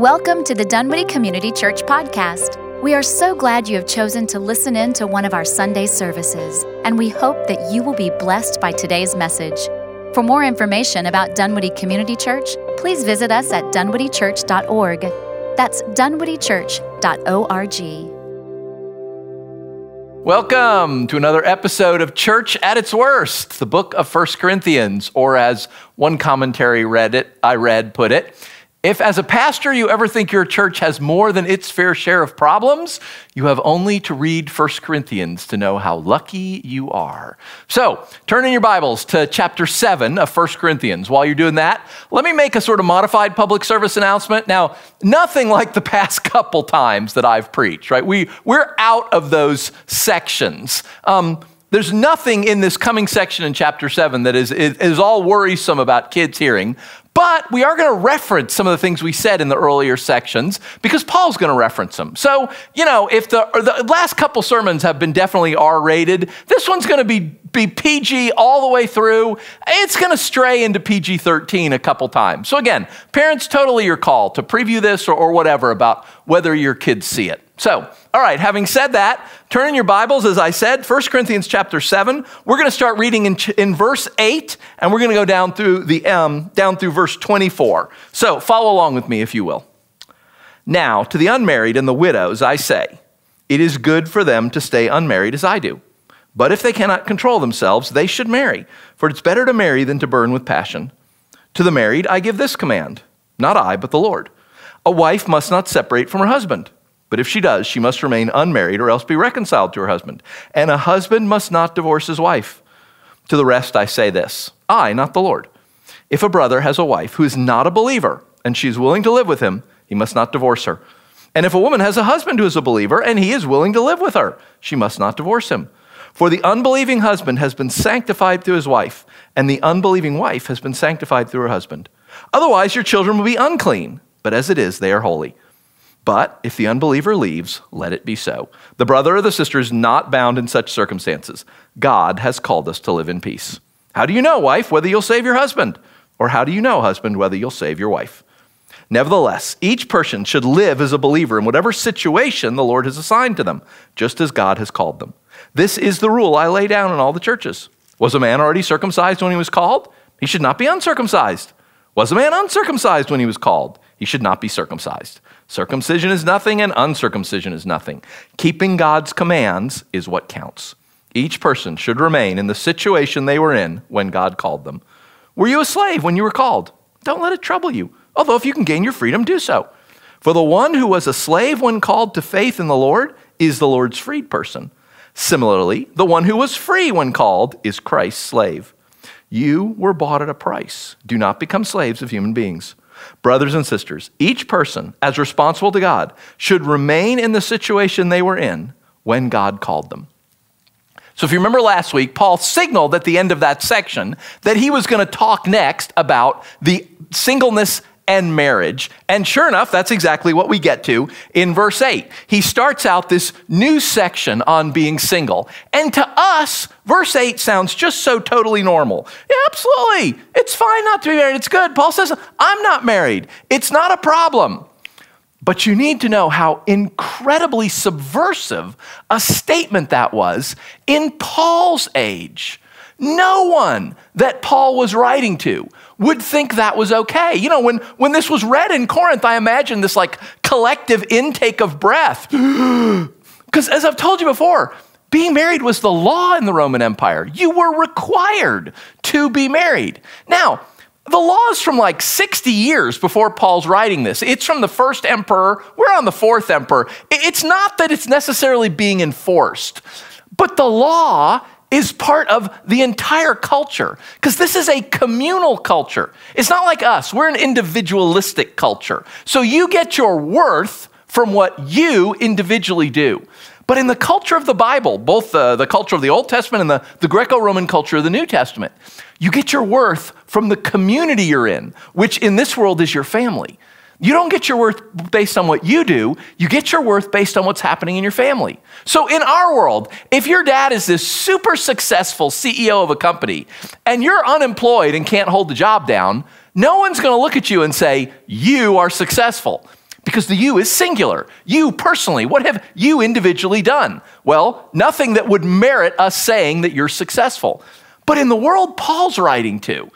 Welcome to the Dunwoody Community Church podcast. We are so glad you have chosen to listen in to one of our Sunday services, and we hope that you will be blessed by today's message. For more information about Dunwoody Community Church, please visit us at dunwoodychurch.org. That's dunwoodychurch.org. Welcome to another episode of Church at its Worst, the book of First Corinthians, or as one commentary read it, I read put it, if, as a pastor, you ever think your church has more than its fair share of problems, you have only to read 1 Corinthians to know how lucky you are. So, turn in your Bibles to chapter 7 of 1 Corinthians. While you're doing that, let me make a sort of modified public service announcement. Now, nothing like the past couple times that I've preached, right? We, we're out of those sections. Um, there's nothing in this coming section in chapter 7 that is, is, is all worrisome about kids hearing. But we are going to reference some of the things we said in the earlier sections because Paul's going to reference them. So, you know, if the, the last couple sermons have been definitely R rated, this one's going to be, be PG all the way through. It's going to stray into PG 13 a couple times. So, again, parents, totally your call to preview this or, or whatever about whether your kids see it. So, all right, having said that, turn in your Bibles, as I said, 1 Corinthians chapter 7. We're going to start reading in, in verse 8, and we're going to go down through, the, um, down through verse 24. So, follow along with me, if you will. Now, to the unmarried and the widows, I say, it is good for them to stay unmarried as I do. But if they cannot control themselves, they should marry, for it's better to marry than to burn with passion. To the married, I give this command not I, but the Lord. A wife must not separate from her husband. But if she does, she must remain unmarried or else be reconciled to her husband. And a husband must not divorce his wife. To the rest, I say this I, not the Lord. If a brother has a wife who is not a believer and she is willing to live with him, he must not divorce her. And if a woman has a husband who is a believer and he is willing to live with her, she must not divorce him. For the unbelieving husband has been sanctified through his wife, and the unbelieving wife has been sanctified through her husband. Otherwise, your children will be unclean, but as it is, they are holy. But if the unbeliever leaves, let it be so. The brother or the sister is not bound in such circumstances. God has called us to live in peace. How do you know, wife, whether you'll save your husband? Or how do you know, husband, whether you'll save your wife? Nevertheless, each person should live as a believer in whatever situation the Lord has assigned to them, just as God has called them. This is the rule I lay down in all the churches. Was a man already circumcised when he was called? He should not be uncircumcised. Was a man uncircumcised when he was called? He should not be circumcised. Circumcision is nothing and uncircumcision is nothing. Keeping God's commands is what counts. Each person should remain in the situation they were in when God called them. Were you a slave when you were called? Don't let it trouble you. Although, if you can gain your freedom, do so. For the one who was a slave when called to faith in the Lord is the Lord's freed person. Similarly, the one who was free when called is Christ's slave. You were bought at a price. Do not become slaves of human beings. Brothers and sisters, each person, as responsible to God, should remain in the situation they were in when God called them. So, if you remember last week, Paul signaled at the end of that section that he was going to talk next about the singleness and marriage. And sure enough, that's exactly what we get to in verse 8. He starts out this new section on being single. And to us, verse 8 sounds just so totally normal. Yeah, absolutely. It's fine not to be married. It's good. Paul says, I'm not married. It's not a problem. But you need to know how incredibly subversive a statement that was in Paul's age. No one that Paul was writing to would think that was okay. You know, when, when this was read in Corinth, I imagine this like collective intake of breath. Because as I've told you before, being married was the law in the Roman Empire. You were required to be married. Now, the law is from like 60 years before Paul's writing this. It's from the first emperor. We're on the fourth emperor. It's not that it's necessarily being enforced, but the law is part of the entire culture because this is a communal culture. It's not like us, we're an individualistic culture. So you get your worth from what you individually do. But in the culture of the Bible, both the, the culture of the Old Testament and the, the Greco Roman culture of the New Testament, you get your worth from the community you're in, which in this world is your family. You don't get your worth based on what you do, you get your worth based on what's happening in your family. So, in our world, if your dad is this super successful CEO of a company and you're unemployed and can't hold the job down, no one's gonna look at you and say, You are successful. because the you is singular. You personally, what have you individually done? Well, nothing that would merit us saying that you're successful. But in the world Paul's writing to,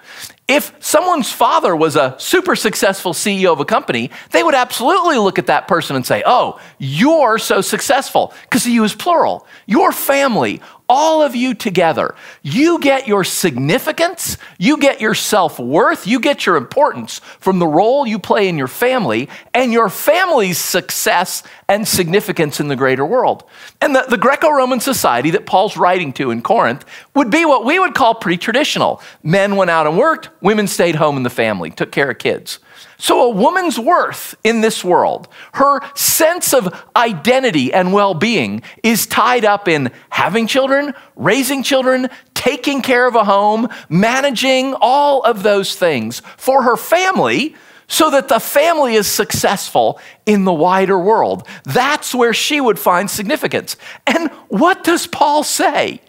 if someone's father was a super successful CEO of a company, they would absolutely look at that person and say, Oh, you're so successful, because you is plural. Your family, all of you together, you get your significance, you get your self worth, you get your importance from the role you play in your family and your family's success and significance in the greater world. And the, the Greco Roman society that Paul's writing to in Corinth would be what we would call pre traditional. Men went out and worked, women stayed home in the family, took care of kids. So, a woman's worth in this world, her sense of identity and well being, is tied up in having children, raising children, taking care of a home, managing all of those things for her family so that the family is successful in the wider world. That's where she would find significance. And what does Paul say?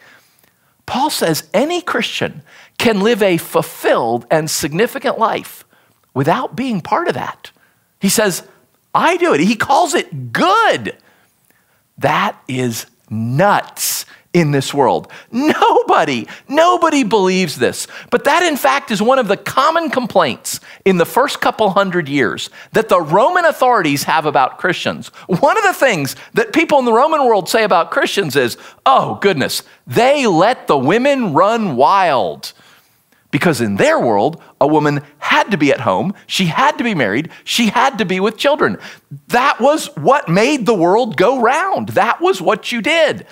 Paul says any Christian can live a fulfilled and significant life without being part of that. He says, I do it. He calls it good. That is nuts in this world. Nobody, nobody believes this. But that, in fact, is one of the common complaints in the first couple hundred years that the Roman authorities have about Christians. One of the things that people in the Roman world say about Christians is, oh, goodness, they let the women run wild. Because in their world, a woman had to be at home, she had to be married, she had to be with children. That was what made the world go round. That was what you did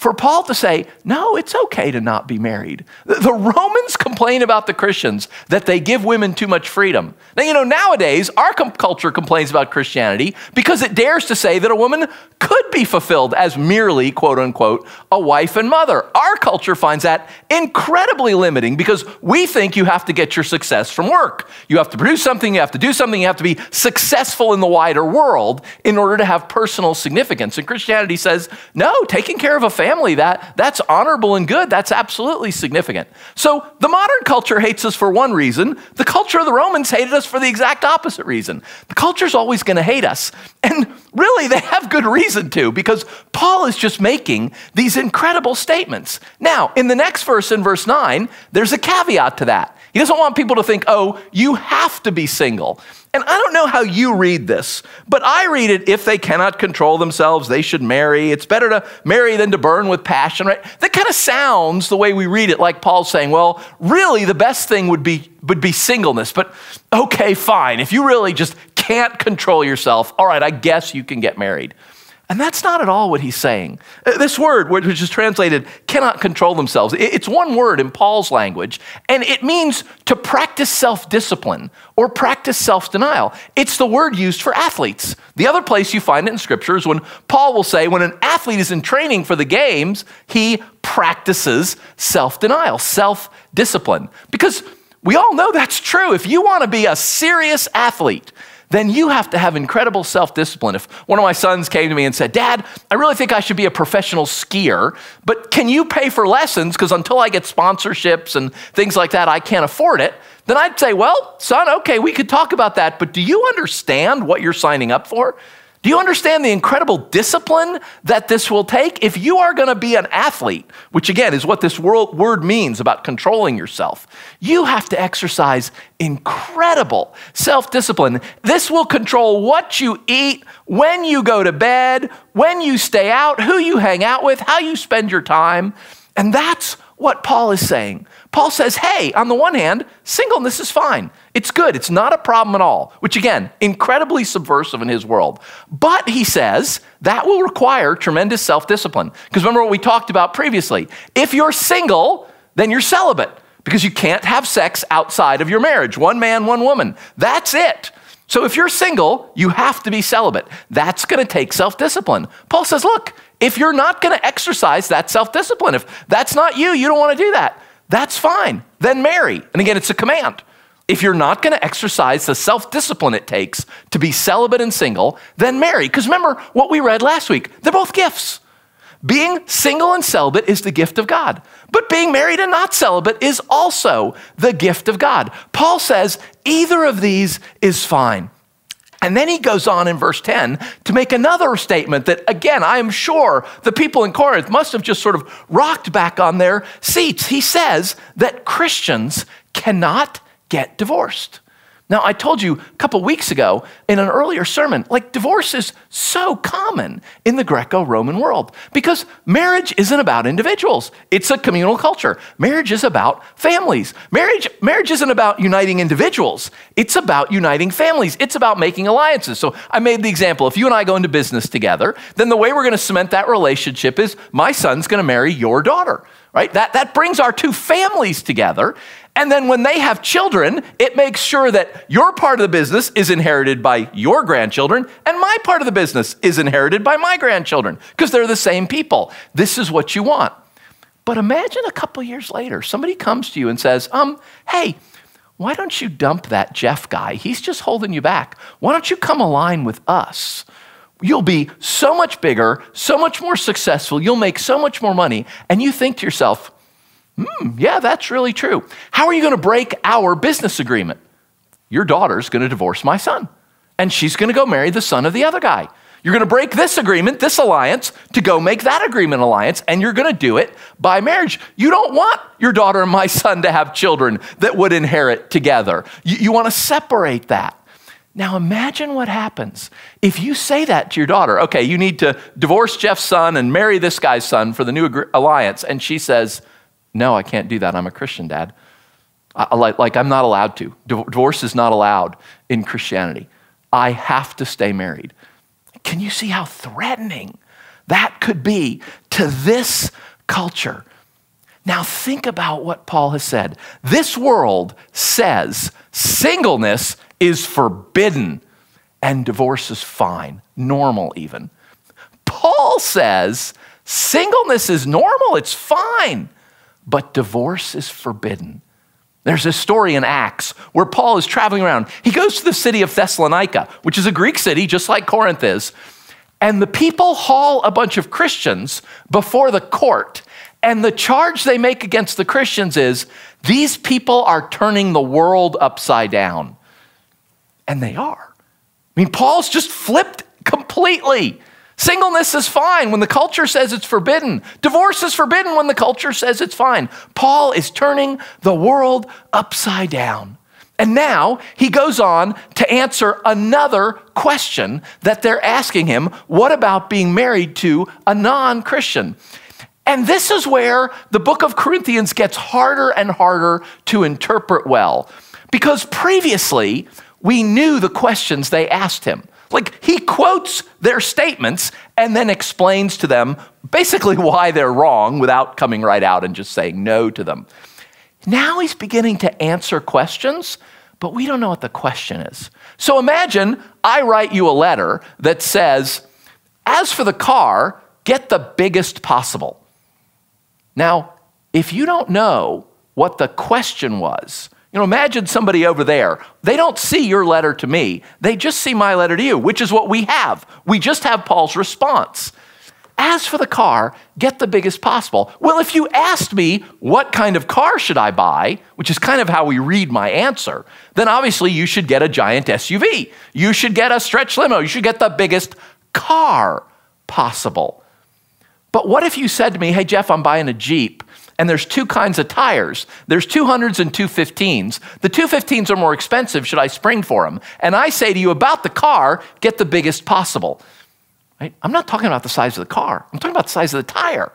for Paul to say, no, it's okay to not be married. The Romans complain about the Christians that they give women too much freedom. Now, you know, nowadays, our culture complains about Christianity because it dares to say that a woman could be fulfilled as merely, quote unquote, a wife and mother. Our culture finds that incredibly limiting because we think you have to get your success from work. You have to produce something, you have to do something, you have to be successful in the wider world in order to have personal significance. And Christianity says, no, taking care of a family family, that, that's honorable and good. That's absolutely significant. So the modern culture hates us for one reason. The culture of the Romans hated us for the exact opposite reason. The culture's always going to hate us. And really, they have good reason to, because Paul is just making these incredible statements. Now, in the next verse, in verse 9, there's a caveat to that. He doesn't want people to think, oh, you have to be single. And I don't know how you read this, but I read it if they cannot control themselves, they should marry. It's better to marry than to burn with passion, right? That kind of sounds the way we read it, like Paul's saying, well, really the best thing would be would be singleness. But okay, fine. If you really just can't control yourself, all right, I guess you can get married. And that's not at all what he's saying. Uh, this word, which is translated cannot control themselves, it's one word in Paul's language, and it means to practice self discipline or practice self denial. It's the word used for athletes. The other place you find it in Scripture is when Paul will say, when an athlete is in training for the games, he practices self denial, self discipline. Because we all know that's true. If you want to be a serious athlete, then you have to have incredible self discipline. If one of my sons came to me and said, Dad, I really think I should be a professional skier, but can you pay for lessons? Because until I get sponsorships and things like that, I can't afford it. Then I'd say, Well, son, okay, we could talk about that, but do you understand what you're signing up for? Do you understand the incredible discipline that this will take? If you are going to be an athlete, which again is what this word means about controlling yourself, you have to exercise incredible self discipline. This will control what you eat, when you go to bed, when you stay out, who you hang out with, how you spend your time. And that's what Paul is saying. Paul says, hey, on the one hand, singleness is fine. It's good. It's not a problem at all, which again, incredibly subversive in his world. But he says that will require tremendous self discipline. Because remember what we talked about previously. If you're single, then you're celibate because you can't have sex outside of your marriage. One man, one woman. That's it. So if you're single, you have to be celibate. That's going to take self discipline. Paul says, look, if you're not going to exercise that self discipline, if that's not you, you don't want to do that that's fine. Then marry. And again, it's a command. If you're not going to exercise the self discipline it takes to be celibate and single, then marry. Because remember what we read last week they're both gifts. Being single and celibate is the gift of God, but being married and not celibate is also the gift of God. Paul says either of these is fine. And then he goes on in verse 10 to make another statement that, again, I am sure the people in Corinth must have just sort of rocked back on their seats. He says that Christians cannot get divorced. Now, I told you a couple weeks ago in an earlier sermon, like divorce is so common in the Greco Roman world because marriage isn't about individuals, it's a communal culture. Marriage is about families. Marriage, marriage isn't about uniting individuals, it's about uniting families, it's about making alliances. So I made the example if you and I go into business together, then the way we're going to cement that relationship is my son's going to marry your daughter right? That, that brings our two families together. And then when they have children, it makes sure that your part of the business is inherited by your grandchildren, and my part of the business is inherited by my grandchildren, because they're the same people. This is what you want. But imagine a couple years later, somebody comes to you and says, um, hey, why don't you dump that Jeff guy? He's just holding you back. Why don't you come align with us? You'll be so much bigger, so much more successful, you'll make so much more money, and you think to yourself, Hmm, yeah, that's really true. How are you going to break our business agreement? Your daughter's going to divorce my son, and she's going to go marry the son of the other guy. You're going to break this agreement, this alliance, to go make that agreement alliance, and you're going to do it by marriage. You don't want your daughter and my son to have children that would inherit together. You, you want to separate that. Now imagine what happens if you say that to your daughter. Okay, you need to divorce Jeff's son and marry this guy's son for the new alliance. And she says, no, I can't do that. I'm a Christian, Dad. I, like, like, I'm not allowed to. Divorce is not allowed in Christianity. I have to stay married. Can you see how threatening that could be to this culture? Now, think about what Paul has said. This world says singleness is forbidden and divorce is fine, normal even. Paul says singleness is normal, it's fine but divorce is forbidden. There's a story in Acts where Paul is traveling around. He goes to the city of Thessalonica, which is a Greek city, just like Corinth is. And the people haul a bunch of Christians before the court. And the charge they make against the Christians is these people are turning the world upside down. And they are. I mean, Paul's just flipped completely. Singleness is fine when the culture says it's forbidden. Divorce is forbidden when the culture says it's fine. Paul is turning the world upside down. And now he goes on to answer another question that they're asking him what about being married to a non Christian? And this is where the book of Corinthians gets harder and harder to interpret well. Because previously, we knew the questions they asked him. Like he quotes their statements and then explains to them basically why they're wrong without coming right out and just saying no to them. Now he's beginning to answer questions, but we don't know what the question is. So imagine I write you a letter that says, as for the car, get the biggest possible. Now, if you don't know what the question was, you know, imagine somebody over there. They don't see your letter to me. They just see my letter to you, which is what we have. We just have Paul's response. As for the car, get the biggest possible. Well, if you asked me what kind of car should I buy, which is kind of how we read my answer, then obviously you should get a giant SUV. You should get a stretch limo. You should get the biggest car possible. But what if you said to me, hey, Jeff, I'm buying a Jeep and there's two kinds of tires. There's 200s and 215s. The 215s are more expensive. Should I spring for them? And I say to you about the car, get the biggest possible. Right? I'm not talking about the size of the car. I'm talking about the size of the tire.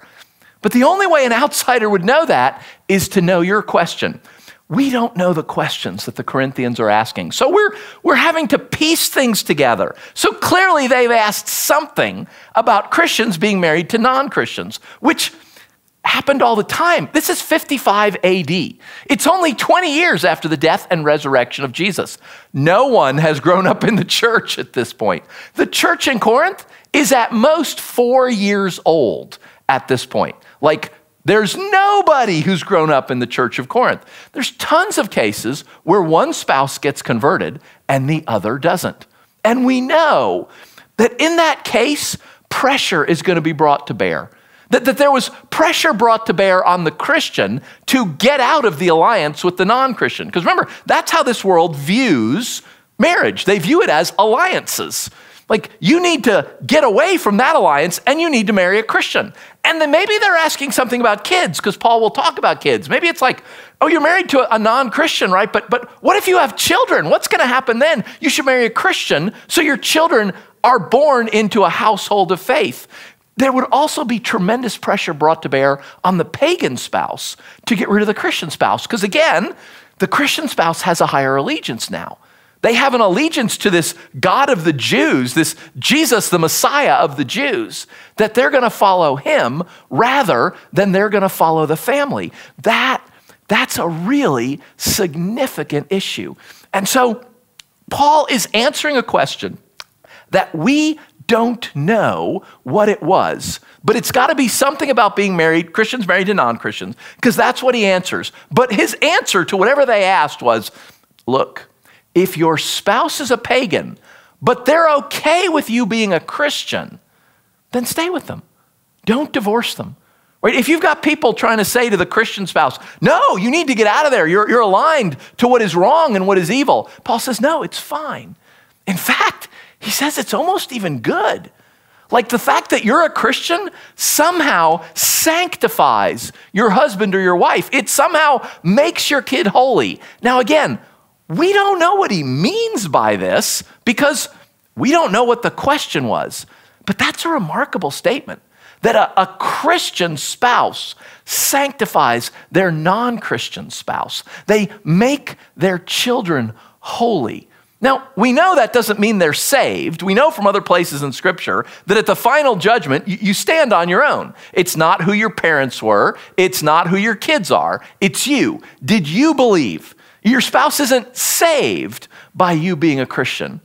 But the only way an outsider would know that is to know your question. We don't know the questions that the Corinthians are asking. So we're, we're having to piece things together. So clearly they've asked something about Christians being married to non Christians, which happened all the time. This is 55 AD. It's only 20 years after the death and resurrection of Jesus. No one has grown up in the church at this point. The church in Corinth is at most four years old at this point. Like, there's nobody who's grown up in the church of Corinth. There's tons of cases where one spouse gets converted and the other doesn't. And we know that in that case, pressure is going to be brought to bear. That, that there was pressure brought to bear on the Christian to get out of the alliance with the non Christian. Because remember, that's how this world views marriage, they view it as alliances. Like, you need to get away from that alliance and you need to marry a Christian. And then maybe they're asking something about kids because Paul will talk about kids. Maybe it's like, oh, you're married to a non Christian, right? But, but what if you have children? What's going to happen then? You should marry a Christian so your children are born into a household of faith. There would also be tremendous pressure brought to bear on the pagan spouse to get rid of the Christian spouse. Because again, the Christian spouse has a higher allegiance now. They have an allegiance to this God of the Jews, this Jesus, the Messiah of the Jews, that they're going to follow him rather than they're going to follow the family. That, that's a really significant issue. And so Paul is answering a question that we don't know what it was, but it's got to be something about being married, Christians married to non Christians, because that's what he answers. But his answer to whatever they asked was look, if your spouse is a pagan, but they're okay with you being a Christian, then stay with them. Don't divorce them. Right? If you've got people trying to say to the Christian spouse, no, you need to get out of there. You're, you're aligned to what is wrong and what is evil. Paul says, no, it's fine. In fact, he says it's almost even good. Like the fact that you're a Christian somehow sanctifies your husband or your wife. It somehow makes your kid holy. Now, again, we don't know what he means by this because we don't know what the question was. But that's a remarkable statement that a, a Christian spouse sanctifies their non Christian spouse, they make their children holy. Now, we know that doesn't mean they're saved. We know from other places in Scripture that at the final judgment, you stand on your own. It's not who your parents were, it's not who your kids are, it's you. Did you believe? Your spouse isn't saved by you being a Christian,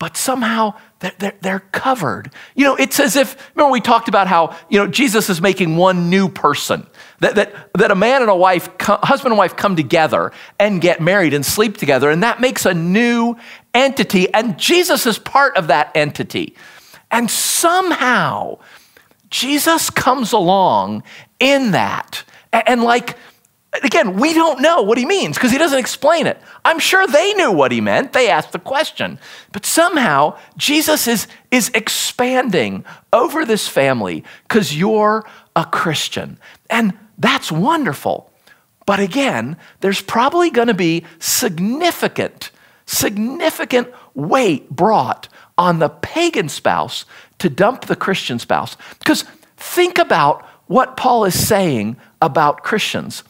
but somehow they're, they're, covered. You know, it's as if, remember we talked about how, you know, Jesus is making one new person. That, that, that a man and a wife, husband and wife come together and get married and sleep together, and that makes a new entity, and Jesus is part of that entity. And somehow, Jesus comes along in that. And, and like, Again, we don't know what he means because he doesn't explain it. I'm sure they knew what he meant. They asked the question. But somehow, Jesus is, is expanding over this family because you're a Christian. And that's wonderful. But again, there's probably going to be significant, significant weight brought on the pagan spouse to dump the Christian spouse. Because think about what Paul is saying about Christians.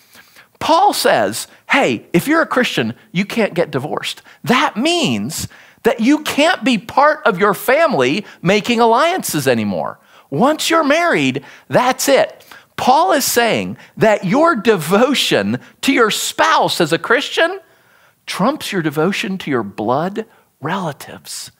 Paul says, hey, if you're a Christian, you can't get divorced. That means that you can't be part of your family making alliances anymore. Once you're married, that's it. Paul is saying that your devotion to your spouse as a Christian trumps your devotion to your blood relatives.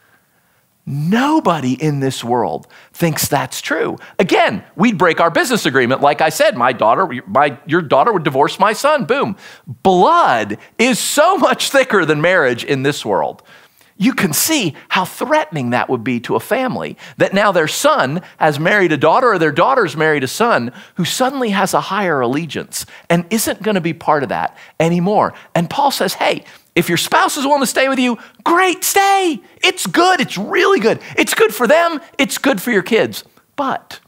Nobody in this world thinks that's true. Again, we'd break our business agreement. Like I said, my daughter, my, your daughter would divorce my son. Boom. Blood is so much thicker than marriage in this world. You can see how threatening that would be to a family that now their son has married a daughter or their daughter's married a son who suddenly has a higher allegiance and isn't going to be part of that anymore. And Paul says, hey, if your spouse is willing to stay with you, great, stay. It's good. It's really good. It's good for them. It's good for your kids. But,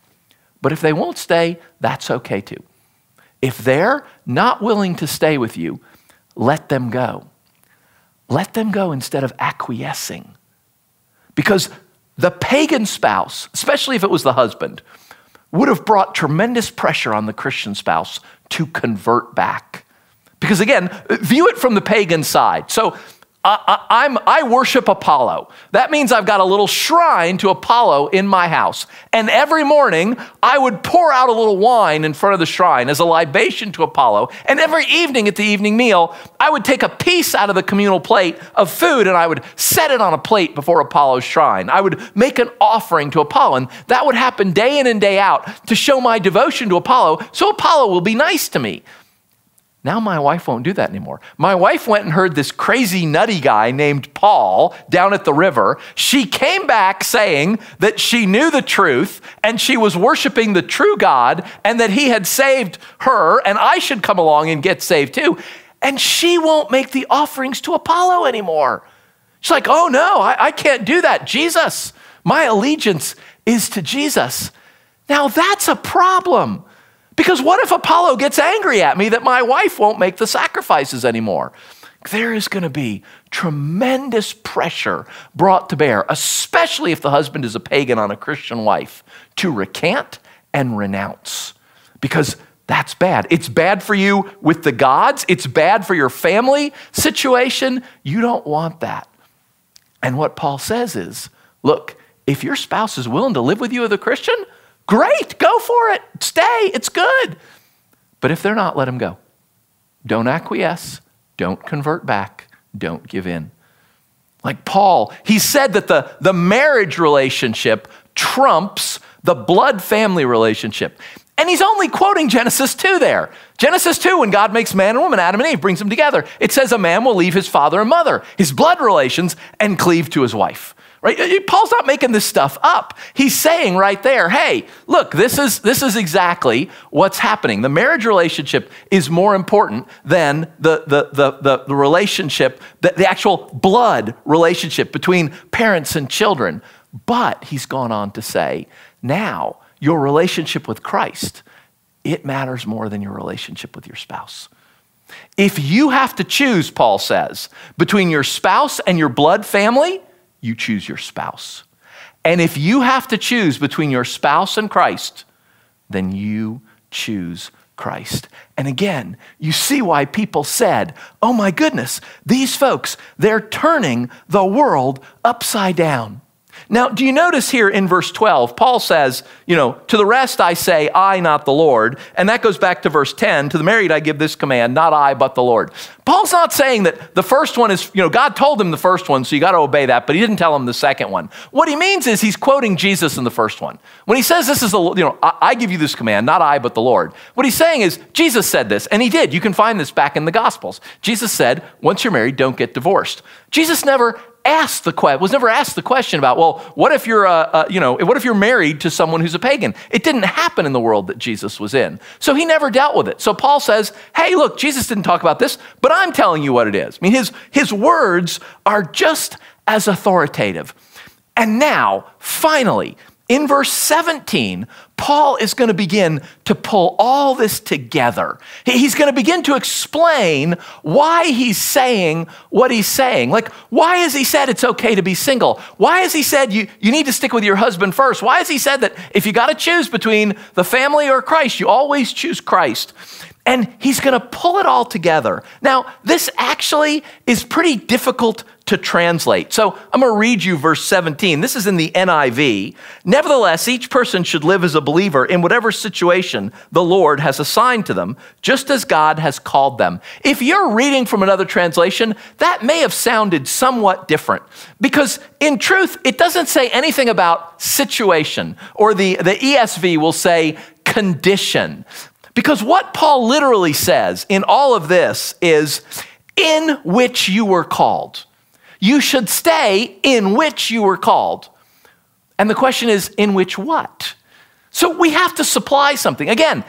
but if they won't stay, that's okay too. If they're not willing to stay with you, let them go. Let them go instead of acquiescing. Because the pagan spouse, especially if it was the husband, would have brought tremendous pressure on the Christian spouse to convert back. Because again, view it from the pagan side. So I, am I worship Apollo. That means I've got a little shrine to Apollo in my house. And every morning, I would pour out a little wine in front of the shrine as a libation to Apollo. And every evening at the evening meal, I would take a piece out of the communal plate of food and I would set it on a plate before Apollo's shrine. I would make an offering to Apollo. And that would happen day in and day out to show my devotion to Apollo so Apollo will be nice to me. Now my wife won't do that anymore. My wife went and heard this crazy nutty guy named Paul down at the river. She came back saying that she knew the truth and she was worshiping the true God and that he had saved her and I should come along and get saved too. And she won't make the offerings to Apollo anymore. She's like, oh no, I, I can't do that. Jesus, my allegiance is to Jesus. Now that's a problem. Because what if Apollo gets angry at me that my wife won't make the sacrifices anymore? There is going to be tremendous pressure brought to bear, especially if the husband is a pagan on a Christian wife, to recant and renounce. Because that's bad. It's bad for you with the gods, it's bad for your family situation. You don't want that. And what Paul says is look, if your spouse is willing to live with you as a Christian, great, go for it. Stay, it's good. But if they're not, let them go. Don't acquiesce, don't convert back, don't give in. Like Paul, he said that the, the marriage relationship trumps the blood family relationship. And he's only quoting Genesis 2 there. Genesis 2, when God makes man and woman, Adam and Eve, brings them together. It says a man will leave his father and mother, his blood relations, and cleave to his wife. Right? Uh, Paul's not making this stuff up. He's saying right there, hey, look, this is, this is exactly what's happening. The marriage relationship is more important than the, the, the, the, the relationship, the, the actual blood relationship between parents and children. But he's gone on to say, now your relationship with Christ, it matters more than your relationship with your spouse. If you have to choose, Paul says, between your spouse and your blood family, you choose your spouse. And if you have to choose between your spouse and Christ, then you choose Christ. And again, you see why people said, oh my goodness, these folks, they're turning the world upside down. Now, do you notice here in verse 12, Paul says, you know, to the rest I say, I, not the Lord. And that goes back to verse 10, to the married I give this command, not I, but the Lord. Paul's not saying that the first one is, you know, God told him the first one, so you got to obey that, but he didn't tell him the second one. What he means is he's quoting Jesus in the first one. When he says this is the, you know, I, I give you this command, not I, but the Lord. What he's saying is Jesus said this, and he did. You can find this back in the Gospels. Jesus said, once you're married, don't get divorced. Jesus never asked the question, was never asked the question about, well, what if you're, uh, uh, you know, what if you're married to someone who's a pagan? It didn't happen in the world that Jesus was in. So he never dealt with it. So Paul says, hey, look, Jesus didn't talk about this, but I'm telling you what it is. I mean, his, his words are just as authoritative. And now, finally, in verse 17, Paul is going to begin to pull all this together. He's going to begin to explain why he's saying what he's saying. Like, why has he said it's okay to be single? Why has he said you, you need to stick with your husband first? Why has he said that if you got to choose between the family or Christ, you always choose Christ? And he's going to pull it all together. Now, this actually is pretty difficult to translate. So I'm going to read you verse 17. This is in the NIV. Nevertheless, each person should live as a believer in whatever situation the Lord has assigned to them, just as God has called them. If you're reading from another translation, that may have sounded somewhat different because in truth, it doesn't say anything about situation, or the, the ESV will say condition. Because what Paul literally says in all of this is, in which you were called. You should stay in which you were called. And the question is, in which what? So we have to supply something. Again,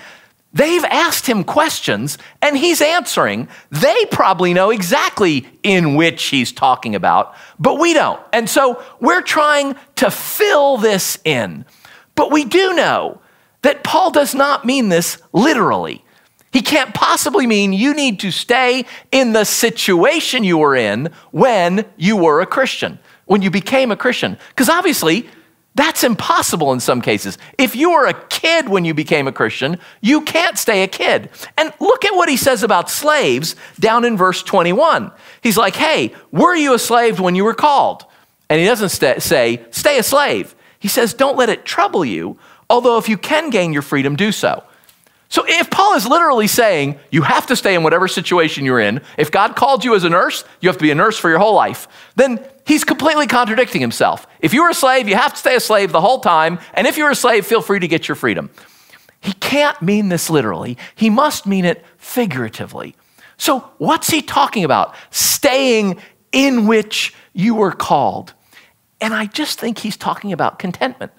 they've asked him questions and he's answering. They probably know exactly in which he's talking about, but we don't. And so we're trying to fill this in. But we do know that Paul does not mean this literally. He can't possibly mean you need to stay in the situation you were in when you were a Christian, when you became a Christian. Because obviously, that's impossible in some cases. If you were a kid when you became a Christian, you can't stay a kid. And look at what he says about slaves down in verse 21. He's like, hey, were you a slave when you were called? And he doesn't say, stay a slave. He says, don't let it trouble you although if you can gain your freedom, do so. So if Paul is literally saying you have to stay in whatever situation you're in, if God called you as a nurse, you have to be a nurse for your whole life, then he's completely contradicting himself. If you were a slave, you have to stay a slave the whole time, and if you're a slave, feel free to get your freedom. He can't mean this literally, he must mean it figuratively. So what's he talking about? Staying in which you were called. And I just think he's talking about contentment.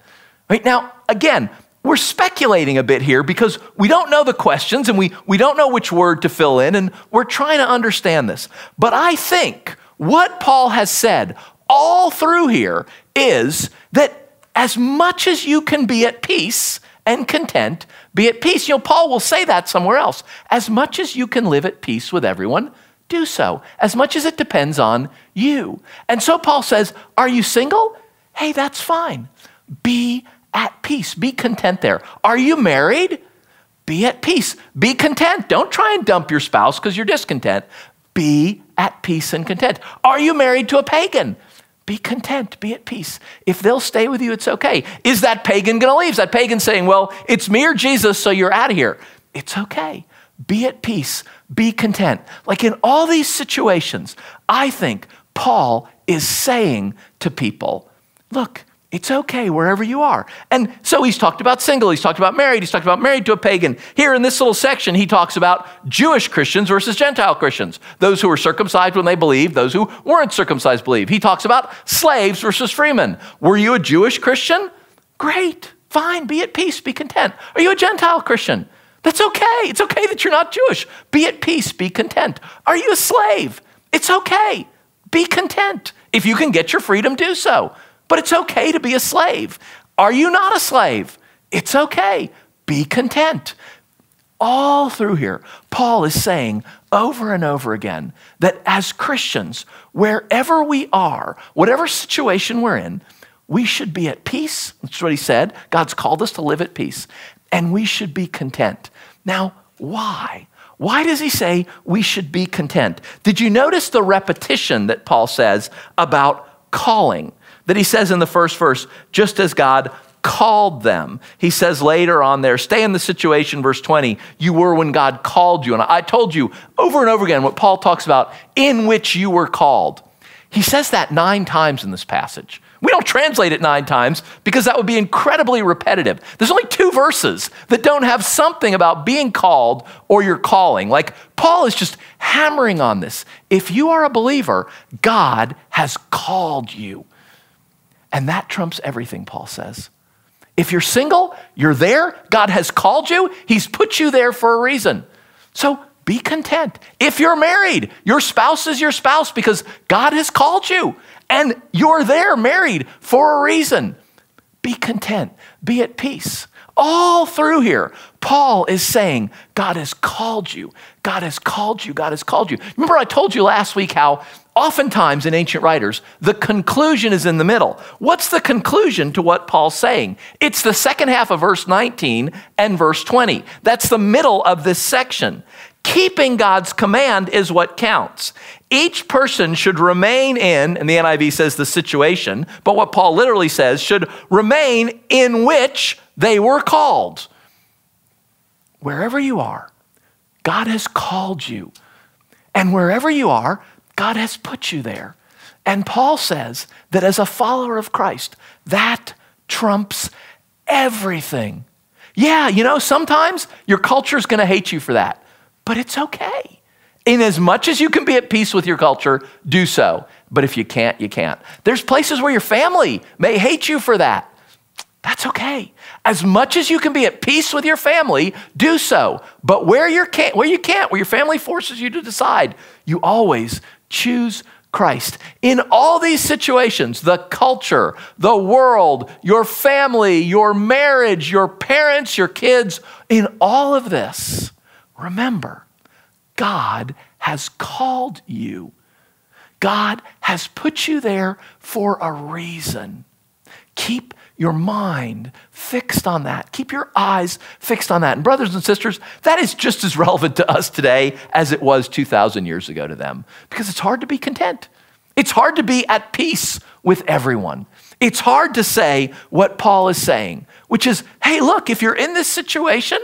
Right now, again, we're speculating a bit here because we don't know the questions and we, we don't know which word to fill in, and we're trying to understand this. But I think What Paul has said all through here is that as much as you can be at peace and content, be at peace. You know, Paul will say that somewhere else. As much as you can live at peace with everyone, do so. As much as it depends on you. And so Paul says, Are you single? Hey, that's fine. Be at peace. Be content there. Are you married? Be at peace. Be content. Don't try and dump your spouse because you're discontent. Be at peace and content. Are you married to a pagan? Be content, be at peace. If they'll stay with you, it's okay. Is that pagan going to leave? Is that pagan saying, Well, it's me or Jesus, so you're out of here? It's okay. Be at peace, be content. Like in all these situations, I think Paul is saying to people, Look, it's okay wherever you are. And so he's talked about single, he's talked about married, he's talked about married to a pagan. Here in this little section, he talks about Jewish Christians versus Gentile Christians, those who were circumcised when they believed, those who weren't circumcised believe. He talks about slaves versus freemen. Were you a Jewish Christian? Great, fine, be at peace, be content. Are you a Gentile Christian? That's okay. It's okay that you're not Jewish. Be at peace, be content. Are you a slave? It's okay. Be content. If you can get your freedom, do so. But it's okay to be a slave. Are you not a slave? It's okay. Be content. All through here, Paul is saying over and over again that as Christians, wherever we are, whatever situation we're in, we should be at peace. That's what he said. God's called us to live at peace, and we should be content. Now, why? Why does he say we should be content? Did you notice the repetition that Paul says about calling? That he says in the first verse, just as God called them. He says later on there, stay in the situation, verse 20, you were when God called you. And I told you over and over again what Paul talks about, in which you were called. He says that nine times in this passage. We don't translate it nine times because that would be incredibly repetitive. There's only two verses that don't have something about being called or your calling. Like Paul is just hammering on this. If you are a believer, God has called you. And that trumps everything, Paul says. If you're single, you're there. God has called you, He's put you there for a reason. So be content. If you're married, your spouse is your spouse because God has called you and you're there married for a reason. Be content, be at peace. All through here, Paul is saying, God has called you. God has called you. God has called you. Remember, I told you last week how oftentimes in ancient writers, the conclusion is in the middle. What's the conclusion to what Paul's saying? It's the second half of verse 19 and verse 20. That's the middle of this section. Keeping God's command is what counts. Each person should remain in, and the NIV says the situation, but what Paul literally says should remain in which they were called. Wherever you are, God has called you. And wherever you are, God has put you there. And Paul says that as a follower of Christ, that trumps everything. Yeah, you know, sometimes your culture is going to hate you for that, but it's okay. In as much as you can be at peace with your culture, do so. But if you can't, you can't. There's places where your family may hate you for that. That's okay. As much as you can be at peace with your family, do so. But where, you can't, where you can't, where your family forces you to decide, you always choose Christ. In all these situations, the culture, the world, your family, your marriage, your parents, your kids, in all of this, remember, God has called you. God has put you there for a reason. Keep your mind fixed on that. Keep your eyes fixed on that. And, brothers and sisters, that is just as relevant to us today as it was 2,000 years ago to them because it's hard to be content. It's hard to be at peace with everyone. It's hard to say what Paul is saying, which is hey, look, if you're in this situation,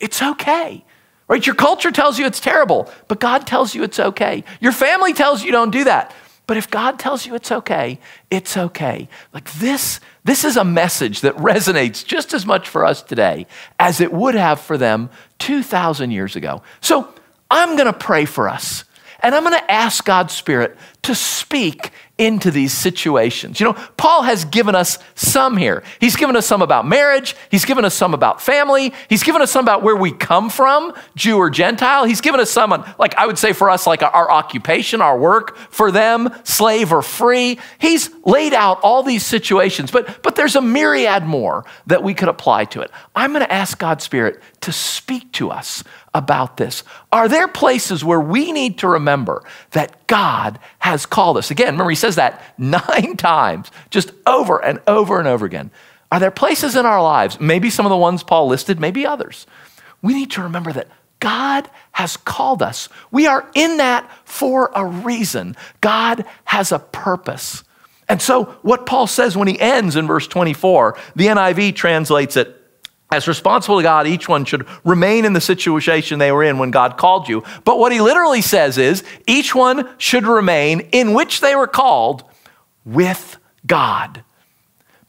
it's okay. Right? Your culture tells you it's terrible, but God tells you it's okay. Your family tells you don't do that. But if God tells you it's okay, it's okay. Like this, this is a message that resonates just as much for us today as it would have for them 2,000 years ago. So I'm going to pray for us. And I'm going to ask God's Spirit to speak into these situations. You know, Paul has given us some here. He's given us some about marriage, he's given us some about family, he's given us some about where we come from, Jew or Gentile. He's given us some on, like I would say for us, like our occupation, our work, for them, slave or free. He's laid out all these situations, but, but there's a myriad more that we could apply to it. I'm going to ask God's Spirit to speak to us about this? Are there places where we need to remember that God has called us? Again, remember, he says that nine times, just over and over and over again. Are there places in our lives, maybe some of the ones Paul listed, maybe others? We need to remember that God has called us. We are in that for a reason. God has a purpose. And so, what Paul says when he ends in verse 24, the NIV translates it as responsible to God, each one should remain in the situation they were in when God called you. But what he literally says is each one should remain in which they were called with God.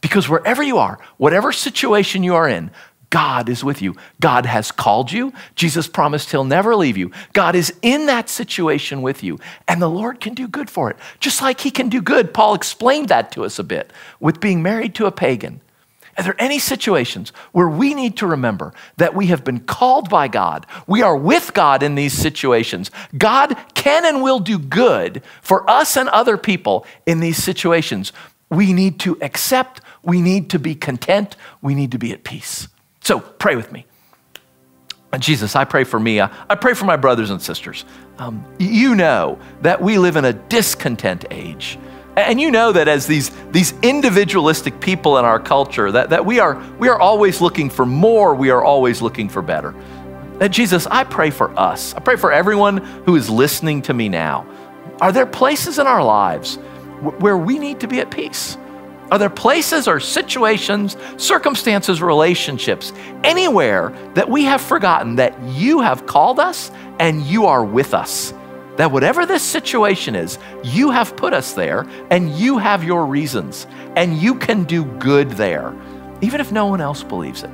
Because wherever you are, whatever situation you are in, God is with you. God has called you. Jesus promised he'll never leave you. God is in that situation with you, and the Lord can do good for it. Just like he can do good. Paul explained that to us a bit with being married to a pagan. Are there any situations where we need to remember that we have been called by God? We are with God in these situations. God can and will do good for us and other people in these situations. We need to accept, we need to be content, we need to be at peace. So pray with me. Jesus, I pray for me. I pray for my brothers and sisters. Um, you know that we live in a discontent age. And you know that as these, these individualistic people in our culture, that, that we, are, we are always looking for more, we are always looking for better. And Jesus, I pray for us. I pray for everyone who is listening to me now. Are there places in our lives where we need to be at peace? Are there places or situations, circumstances, relationships, anywhere that we have forgotten that you have called us and you are with us? That whatever this situation is, you have put us there and you have your reasons and you can do good there, even if no one else believes it.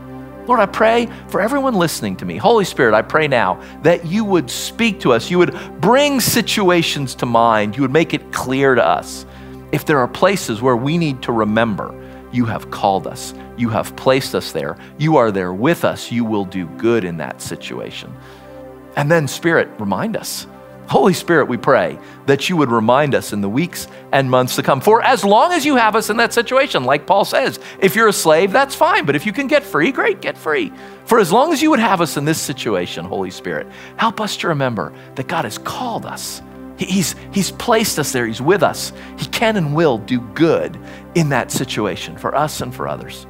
Lord, I pray for everyone listening to me. Holy Spirit, I pray now that you would speak to us. You would bring situations to mind. You would make it clear to us. If there are places where we need to remember, you have called us, you have placed us there, you are there with us, you will do good in that situation. And then, Spirit, remind us Holy Spirit, we pray that you would remind us in the weeks and months to come. For as long as you have us in that situation, like Paul says, if you're a slave, that's fine. But if you can get free, great, get free. For as long as you would have us in this situation, Holy Spirit, help us to remember that God has called us. He's, he's placed us there. He's with us. He can and will do good in that situation for us and for others.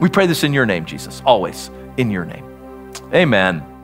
We pray this in your name, Jesus, always in your name. Amen.